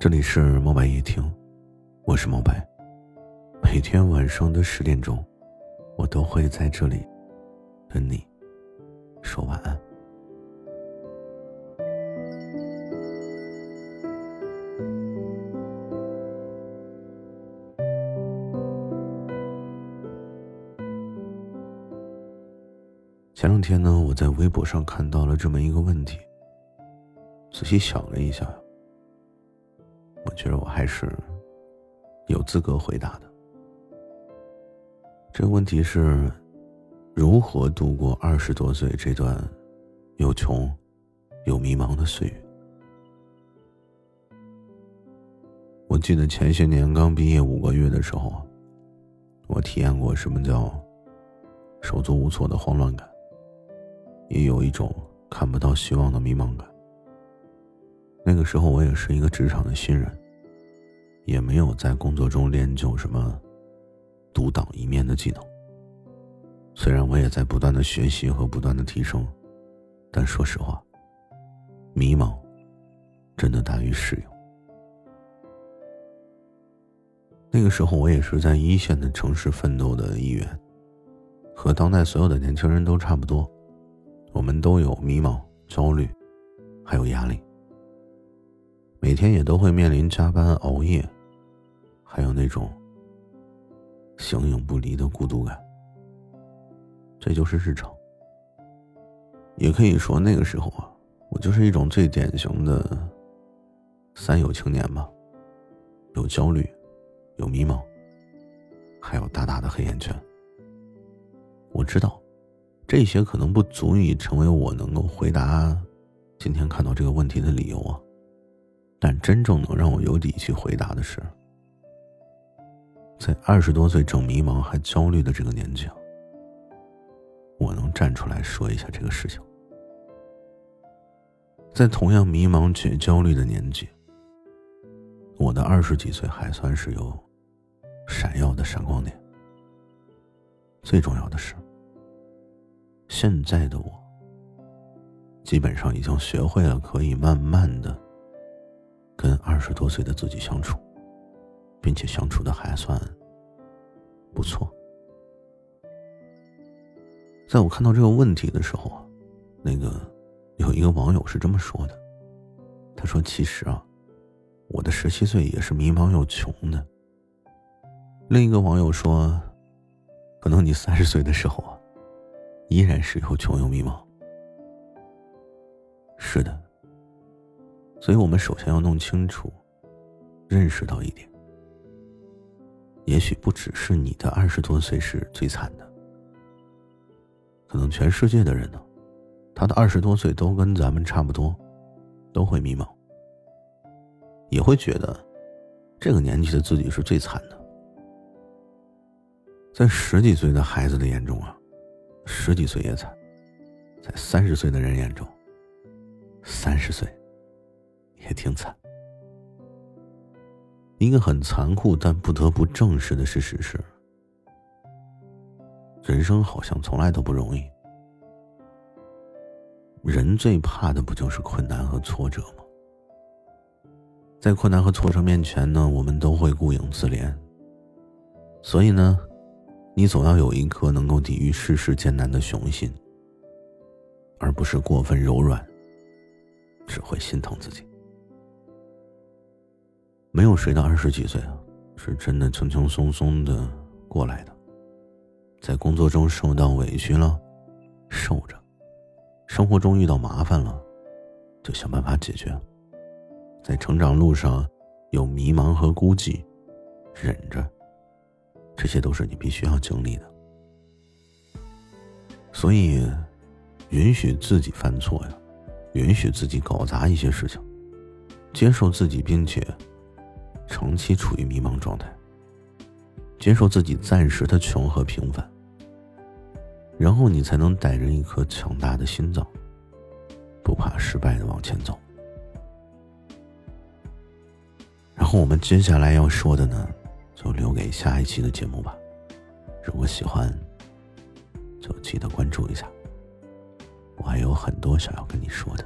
这里是猫白夜听，我是猫白。每天晚上的十点钟，我都会在这里跟你说晚安。前两天呢，我在微博上看到了这么一个问题，仔细想了一下，我觉得我还是有资格回答的。这个问题是：如何度过二十多岁这段又穷又迷茫的岁月？我记得前些年刚毕业五个月的时候，我体验过什么叫手足无措的慌乱感。也有一种看不到希望的迷茫感。那个时候，我也是一个职场的新人，也没有在工作中练就什么独当一面的技能。虽然我也在不断的学习和不断的提升，但说实话，迷茫真的大于适应。那个时候，我也是在一线的城市奋斗的一员，和当代所有的年轻人都差不多。我们都有迷茫、焦虑，还有压力。每天也都会面临加班、熬夜，还有那种形影不离的孤独感。这就是日常。也可以说，那个时候啊，我就是一种最典型的三有青年吧，有焦虑，有迷茫，还有大大的黑眼圈。我知道。这些可能不足以成为我能够回答今天看到这个问题的理由啊，但真正能让我有底气回答的是，在二十多岁正迷茫还焦虑的这个年纪，我能站出来说一下这个事情。在同样迷茫且焦虑的年纪，我的二十几岁还算是有闪耀的闪光点。最重要的是。现在的我，基本上已经学会了可以慢慢的跟二十多岁的自己相处，并且相处的还算不错。在我看到这个问题的时候啊，那个有一个网友是这么说的，他说：“其实啊，我的十七岁也是迷茫又穷的。”另一个网友说：“可能你三十岁的时候啊。”依然是又穷又迷茫。是的，所以我们首先要弄清楚、认识到一点：也许不只是你的二十多岁是最惨的，可能全世界的人呢，他的二十多岁都跟咱们差不多，都会迷茫，也会觉得这个年纪的自己是最惨的。在十几岁的孩子的眼中啊。十几岁也惨，在三十岁的人眼中，三十岁也挺惨。一个很残酷但不得不正视的事实是，人生好像从来都不容易。人最怕的不就是困难和挫折吗？在困难和挫折面前呢，我们都会顾影自怜。所以呢。你总要有一颗能够抵御世事艰难的雄心，而不是过分柔软，只会心疼自己。没有谁到二十几岁啊，是真的轻轻松松的过来的。在工作中受到委屈了，受着；生活中遇到麻烦了，就想办法解决。在成长路上有迷茫和孤寂，忍着。这些都是你必须要经历的，所以，允许自己犯错呀，允许自己搞砸一些事情，接受自己，并且长期处于迷茫状态，接受自己暂时的穷和平凡，然后你才能带着一颗强大的心脏，不怕失败的往前走。然后我们接下来要说的呢？就留给下一期的节目吧。如果喜欢，就记得关注一下。我还有很多想要跟你说的。